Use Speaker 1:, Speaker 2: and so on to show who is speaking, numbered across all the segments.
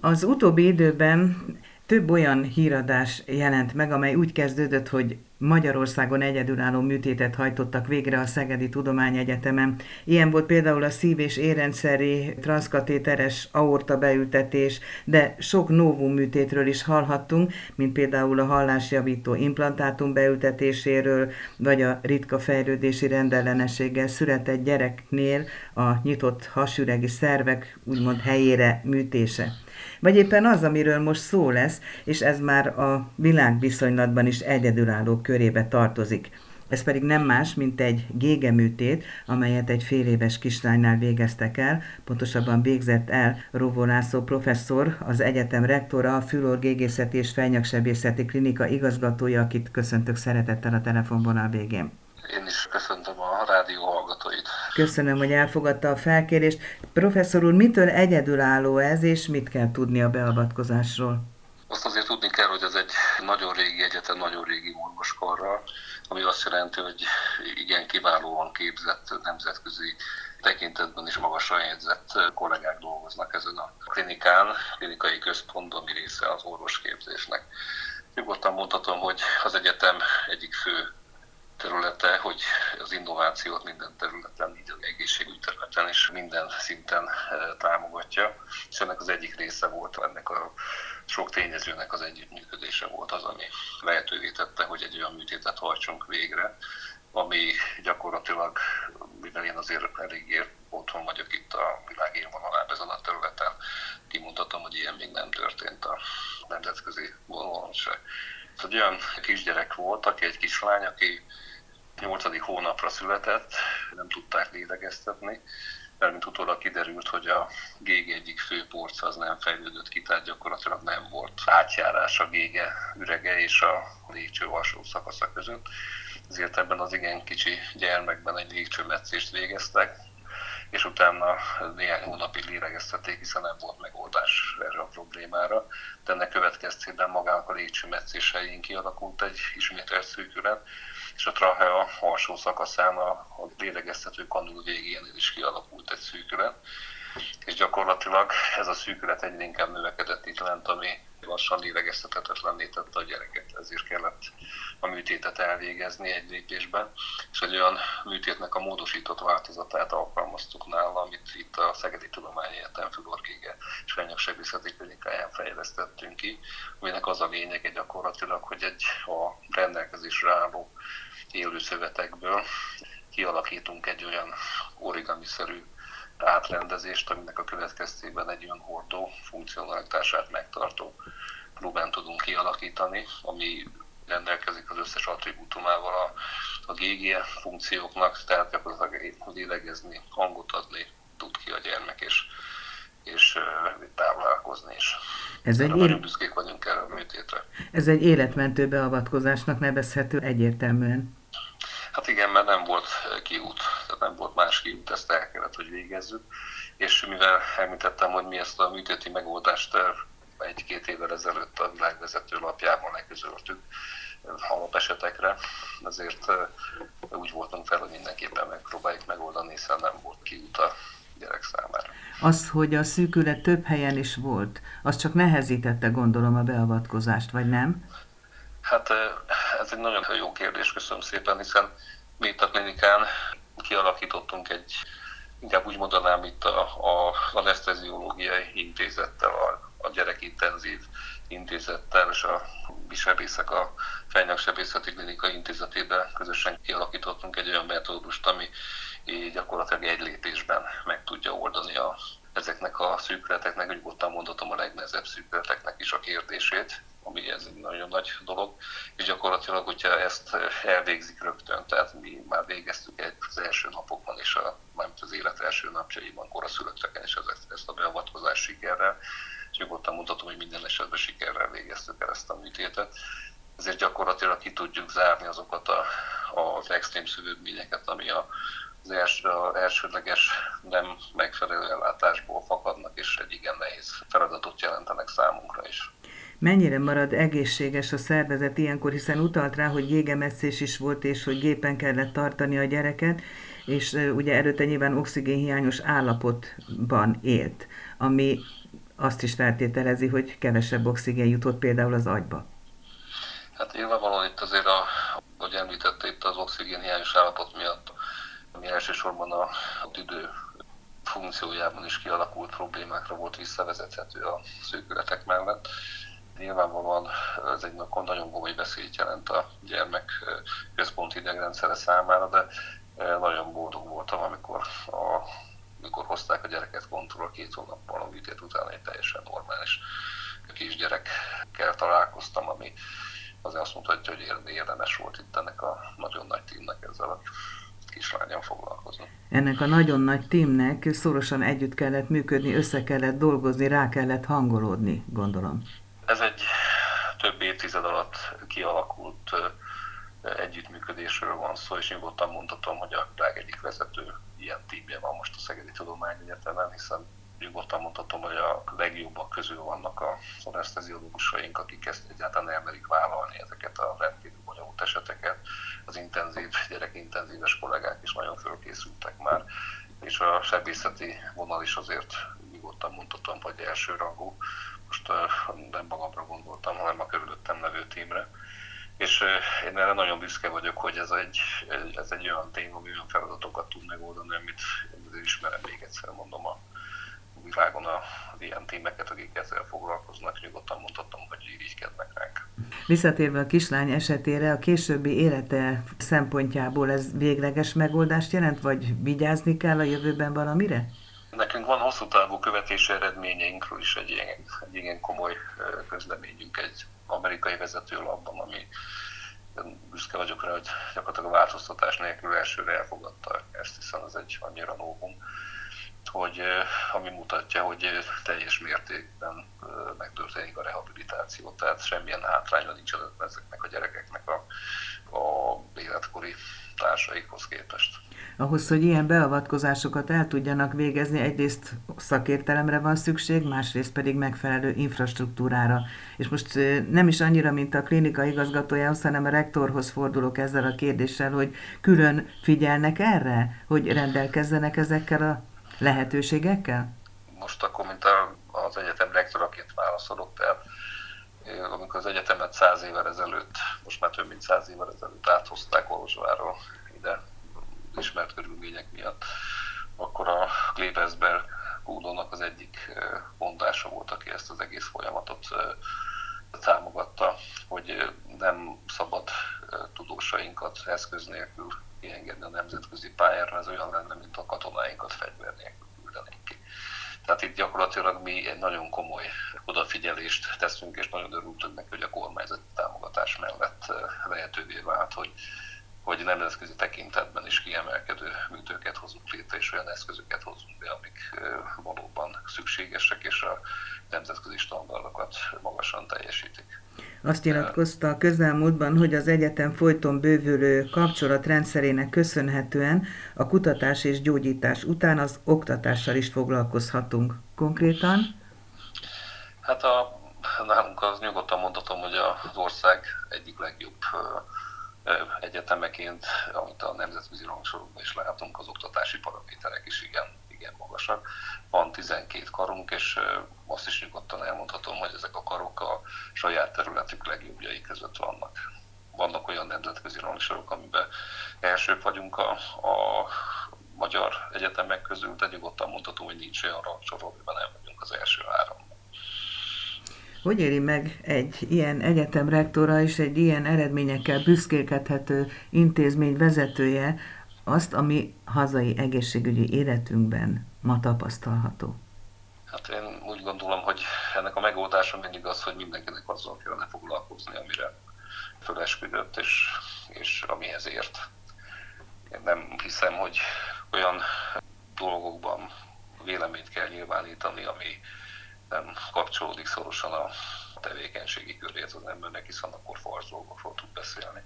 Speaker 1: Az utóbbi időben több olyan híradás jelent meg, amely úgy kezdődött, hogy Magyarországon egyedülálló műtétet hajtottak végre a Szegedi Tudományegyetemen. Ilyen volt például a szív- és érrendszeri transzkatéteres aorta beültetés, de sok novum műtétről is hallhattunk, mint például a hallásjavító implantátum beültetéséről, vagy a ritka fejlődési rendellenességgel született gyereknél a nyitott hasüregi szervek úgymond helyére műtése. Vagy éppen az, amiről most szó lesz, és ez már a világviszonylatban is egyedülálló körébe tartozik. Ez pedig nem más, mint egy gégeműtét, amelyet egy fél éves kislánynál végeztek el, pontosabban végzett el Rovó professzor, az egyetem rektora, a fülorgégészeti és fejnyaksebészeti klinika igazgatója, akit köszöntök szeretettel a telefonvonal végén.
Speaker 2: Én is köszöntöm a rádió hallgatóit.
Speaker 1: Köszönöm, hogy elfogadta a felkérést. Professzor úr, mitől egyedülálló ez, és mit kell tudni a beavatkozásról?
Speaker 2: Azt azért tudni kell, hogy ez egy nagyon régi egyetem, nagyon régi orvoskorral, ami azt jelenti, hogy igen kiválóan képzett nemzetközi tekintetben is magasan jegyzett kollégák dolgoznak ezen a klinikán, klinikai központban, ami része az orvosképzésnek. Nyugodtan mondhatom, hogy az egyetem egyik fő területe, hogy az innovációt minden területen, így az egészségügy területen és minden szinten eh, támogatja, és ennek az egyik része volt ennek a sok tényezőnek az együttműködése volt az, ami lehetővé tette, hogy egy olyan műtétet hajtsunk végre, ami gyakorlatilag, mivel én azért eléggé otthon vagyok itt a világ élvonalában ezen a területen, kimutatom, hogy ilyen még nem történt a nemzetközi vonalon se. Egy olyan kisgyerek volt, aki egy kislány, aki 8. hónapra született, nem tudták lélegeztetni, mert mint utólag kiderült, hogy a gége egyik fő porca az nem fejlődött ki, tehát gyakorlatilag nem volt átjárás a gége ürege és a légcső alsó szakasza között. Ezért ebben az igen kicsi gyermekben egy légcsőmetszést végeztek, és utána néhány hónapig lélegeztették, hiszen nem volt megoldás erre a problémára. De ennek következtében magának a légcsőmetszésein kialakult egy ismételt szűkület, és a trachea alsó szakaszán a, a lélegeztető kanul végén is kialakult egy szűkület, és gyakorlatilag ez a szűkület egyre inkább növekedett itt lent, ami lassan lélegeztethetetlenné tette a gyereket, ezért kellett a műtétet elvégezni egy lépésben, és egy olyan műtétnek a módosított változatát alkalmaztuk nála, amit itt a Szegedi Tudományegyetem Fülorgége és Fenyősegészeti Klinikáján fejlesztettünk ki, aminek az a lényege gyakorlatilag, hogy egy a rendelkezésre álló élő szövetekből kialakítunk egy olyan origami-szerű átrendezést, aminek a következtében egy olyan hordó funkcionalitását megtartó próbán tudunk kialakítani, ami rendelkezik az összes attribútumával a, a GGE funkcióknak, tehát gyakorlatilag lélegezni, hangot adni tud ki a gyermek, és, és táplálkozni is. Ez egy, él... büszkék vagyunk erre a műtétre.
Speaker 1: Ez egy életmentő beavatkozásnak nevezhető egyértelműen.
Speaker 2: Hát igen, mert nem volt kiút, tehát nem volt más kiút, ezt el kellett, hogy végezzük. És mivel említettem, hogy mi ezt a műtéti megoldást egy-két évvel ezelőtt a világvezető lapjában leközöltük esetekre, ezért úgy voltunk fel, hogy mindenképpen megpróbáljuk megoldani, hiszen nem volt kiút a gyerek számára.
Speaker 1: Az, hogy a szűkület több helyen is volt, az csak nehezítette gondolom a beavatkozást, vagy nem?
Speaker 2: Hát ez egy nagyon jó kérdés, köszönöm szépen, hiszen mi itt a klinikán kialakítottunk egy, inkább úgy mondanám itt a, a anesteziológiai intézettel, a, a gyerekintenzív intézettel és a sebészek a Fejnyaksebészeti Klinika Intézetében közösen kialakítottunk egy olyan metódust, ami gyakorlatilag egy lépésben meg tudja oldani a, ezeknek a szűkületeknek, nyugodtan mondhatom a legnehezebb szűkületeknek is a kérdését, ami ez egy nagyon nagy dolog, és gyakorlatilag, hogyha ezt elvégzik rögtön, tehát mi már végeztük az első napokban és a, mármint az élet első napjaiban koraszülötteken is ezt, ezt a beavatkozást sikerrel, és nyugodtan mondhatom, hogy minden esetben sikerrel végeztük el ezt a műtétet. Ezért gyakorlatilag ki tudjuk zárni azokat a, az extrém szövődményeket, ami a, az első, elsődleges nem megfelelő ellátásból fakadnak, és egy igen nehéz feladatot jelentenek számunkra is.
Speaker 1: Mennyire marad egészséges a szervezet ilyenkor, hiszen utalt rá, hogy jégemesszés is volt, és hogy gépen kellett tartani a gyereket, és ugye előtte nyilván oxigénhiányos állapotban élt, ami azt is feltételezi, hogy kevesebb oxigén jutott például az agyba.
Speaker 2: Hát nyilvánvalóan itt azért, a, ahogy említette, itt az oxigén hiányos állapot miatt, ami elsősorban a, tüdő funkciójában is kialakult problémákra volt visszavezethető a szűkületek mellett. Nyilvánvalóan ez egy nagyon komoly veszélyt jelent a gyermek központi idegrendszere számára, de nagyon boldog voltam, amikor, a, amikor hozták a gyereket kontroll két hónappal a műtét után egy teljesen normális kisgyerekkel találkoztam, ami azért azt mutatja, hogy érdemes volt itt ennek a nagyon nagy tímnek ezzel a kislányjal foglalkozni.
Speaker 1: Ennek a nagyon nagy tímnek szorosan együtt kellett működni, össze kellett dolgozni, rá kellett hangolódni, gondolom.
Speaker 2: Ez egy több évtized alatt kialakult együttműködésről van szó, és nyugodtan mondhatom, hogy a világ egyik vezető ilyen tímje van most a Szegedi Tudományegyetemen, hiszen nyugodtan mondhatom, hogy a legjobbak közül vannak a anesteziológusaink, akik ezt egyáltalán elmerik vállalni ezeket a rendkívül bonyolult eseteket. Az intenzív, gyerekintenzíves kollégák is nagyon fölkészültek már, és a sebészeti vonal is azért nyugodtan mondhatom, hogy elsőrangú. Most nem magamra gondoltam, hanem a körülöttem levő tímre. És én erre nagyon büszke vagyok, hogy ez egy, ez egy olyan téma, olyan feladatokat tud megoldani, amit én ismerem még egyszer mondom a világon a, az ilyen témeket, akik ezzel foglalkoznak, nyugodtan mondhatom, hogy irigykednek ránk.
Speaker 1: Visszatérve a kislány esetére, a későbbi élete szempontjából ez végleges megoldást jelent, vagy vigyázni kell a jövőben valamire?
Speaker 2: Nekünk van hosszú távú követési eredményeinkről is egy ilyen, egy ilyen komoly közleményünk egy amerikai vezetőlapban, ami büszke vagyok rá, hogy gyakorlatilag a változtatás nélkül elsőre elfogadta ezt, hiszen ez egy annyira novum, hogy ami mutatja, hogy teljes mértékben megtörténik a rehabilitáció, tehát semmilyen hátránya nincs ezeknek a gyerekeknek a, a életkori társaikhoz képest.
Speaker 1: Ahhoz, hogy ilyen beavatkozásokat el tudjanak végezni, egyrészt szakértelemre van szükség, másrészt pedig megfelelő infrastruktúrára. És most nem is annyira, mint a klinika igazgatójához, hanem a rektorhoz fordulok ezzel a kérdéssel, hogy külön figyelnek erre, hogy rendelkezzenek ezekkel a lehetőségekkel?
Speaker 2: Most akkor, mint az egyetem rektoraként válaszolok, tehát amikor az egyetemet száz évvel ezelőtt, most már több mint száz évvel ezelőtt áthozták Kolozsváról ide ismert körülmények miatt, akkor a Klebersberg Kúdónak az egyik mondása volt, aki ezt az egész folyamatot támogatta, hogy nem szabad tudósainkat eszköz nélkül kiengedni a nemzetközi pályára, ez olyan lenne, mint a katonáinkat fegyver nélkül. Tehát itt gyakorlatilag mi egy nagyon komoly odafigyelést teszünk, és nagyon örültünk neki, hogy a kormányzati támogatás mellett lehetővé vált, hogy hogy nemzetközi tekintetben is kiemelkedő műtőket hozunk létre, és olyan eszközöket hozunk be, amik valóban szükségesek, és a nemzetközi standardokat magasan teljesítik.
Speaker 1: Azt nyilatkozta a közelmúltban, hogy az egyetem folyton bővülő kapcsolatrendszerének köszönhetően a kutatás és gyógyítás után az oktatással is foglalkozhatunk. Konkrétan?
Speaker 2: Hát a, nálunk az nyugodtan mondhatom, hogy az ország egyik legjobb egyetemeként, amit a nemzetközi rangsorokban is látunk, az oktatási paraméterek is igen, igen magasak. Van 12 karunk, és azt is nyugodtan elmondhatom, hogy ezek a karok a saját területük legjobbjai között vannak. Vannak olyan nemzetközi rangsorok, amiben elsők vagyunk a, a magyar egyetemek közül, de nyugodtan mondhatom, hogy nincs olyan rangsor, amiben nem vagyunk az első három.
Speaker 1: Hogy éri meg egy ilyen egyetem rektora és egy ilyen eredményekkel büszkélkedhető intézmény vezetője azt, ami hazai egészségügyi életünkben ma tapasztalható?
Speaker 2: Hát én úgy gondolom, hogy ennek a megoldása mindig az, hogy mindenkinek azzal kellene foglalkozni, amire fölesküdött, és, és amihez ért. Én nem hiszem, hogy olyan dolgokban véleményt kell nyilvánítani, ami nem kapcsolódik szorosan a tevékenységi köréhez az embernek, hiszen akkor farsz dolgokról tud beszélni.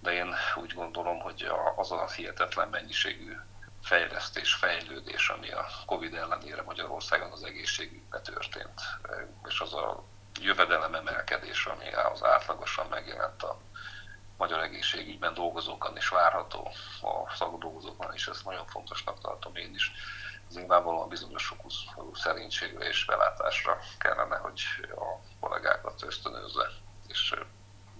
Speaker 2: De én úgy gondolom, hogy az a hihetetlen mennyiségű fejlesztés, fejlődés, ami a Covid ellenére Magyarországon az egészségügyben történt, és az a jövedelem emelkedés, ami az átlagosan megjelent a magyar egészségügyben dolgozókon is várható, a szakdolgozókon is, ezt nagyon fontosnak tartom én is az nyilvánvalóan bizonyos sokú szerénységre és belátásra kellene, hogy a kollégákat ösztönözze, és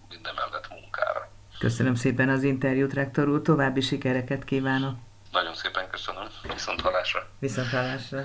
Speaker 2: minden mellett munkára.
Speaker 1: Köszönöm szépen az interjút, rektor úr, további sikereket kívánok!
Speaker 2: Nagyon szépen köszönöm, viszont hallásra!
Speaker 1: Viszont hallásra!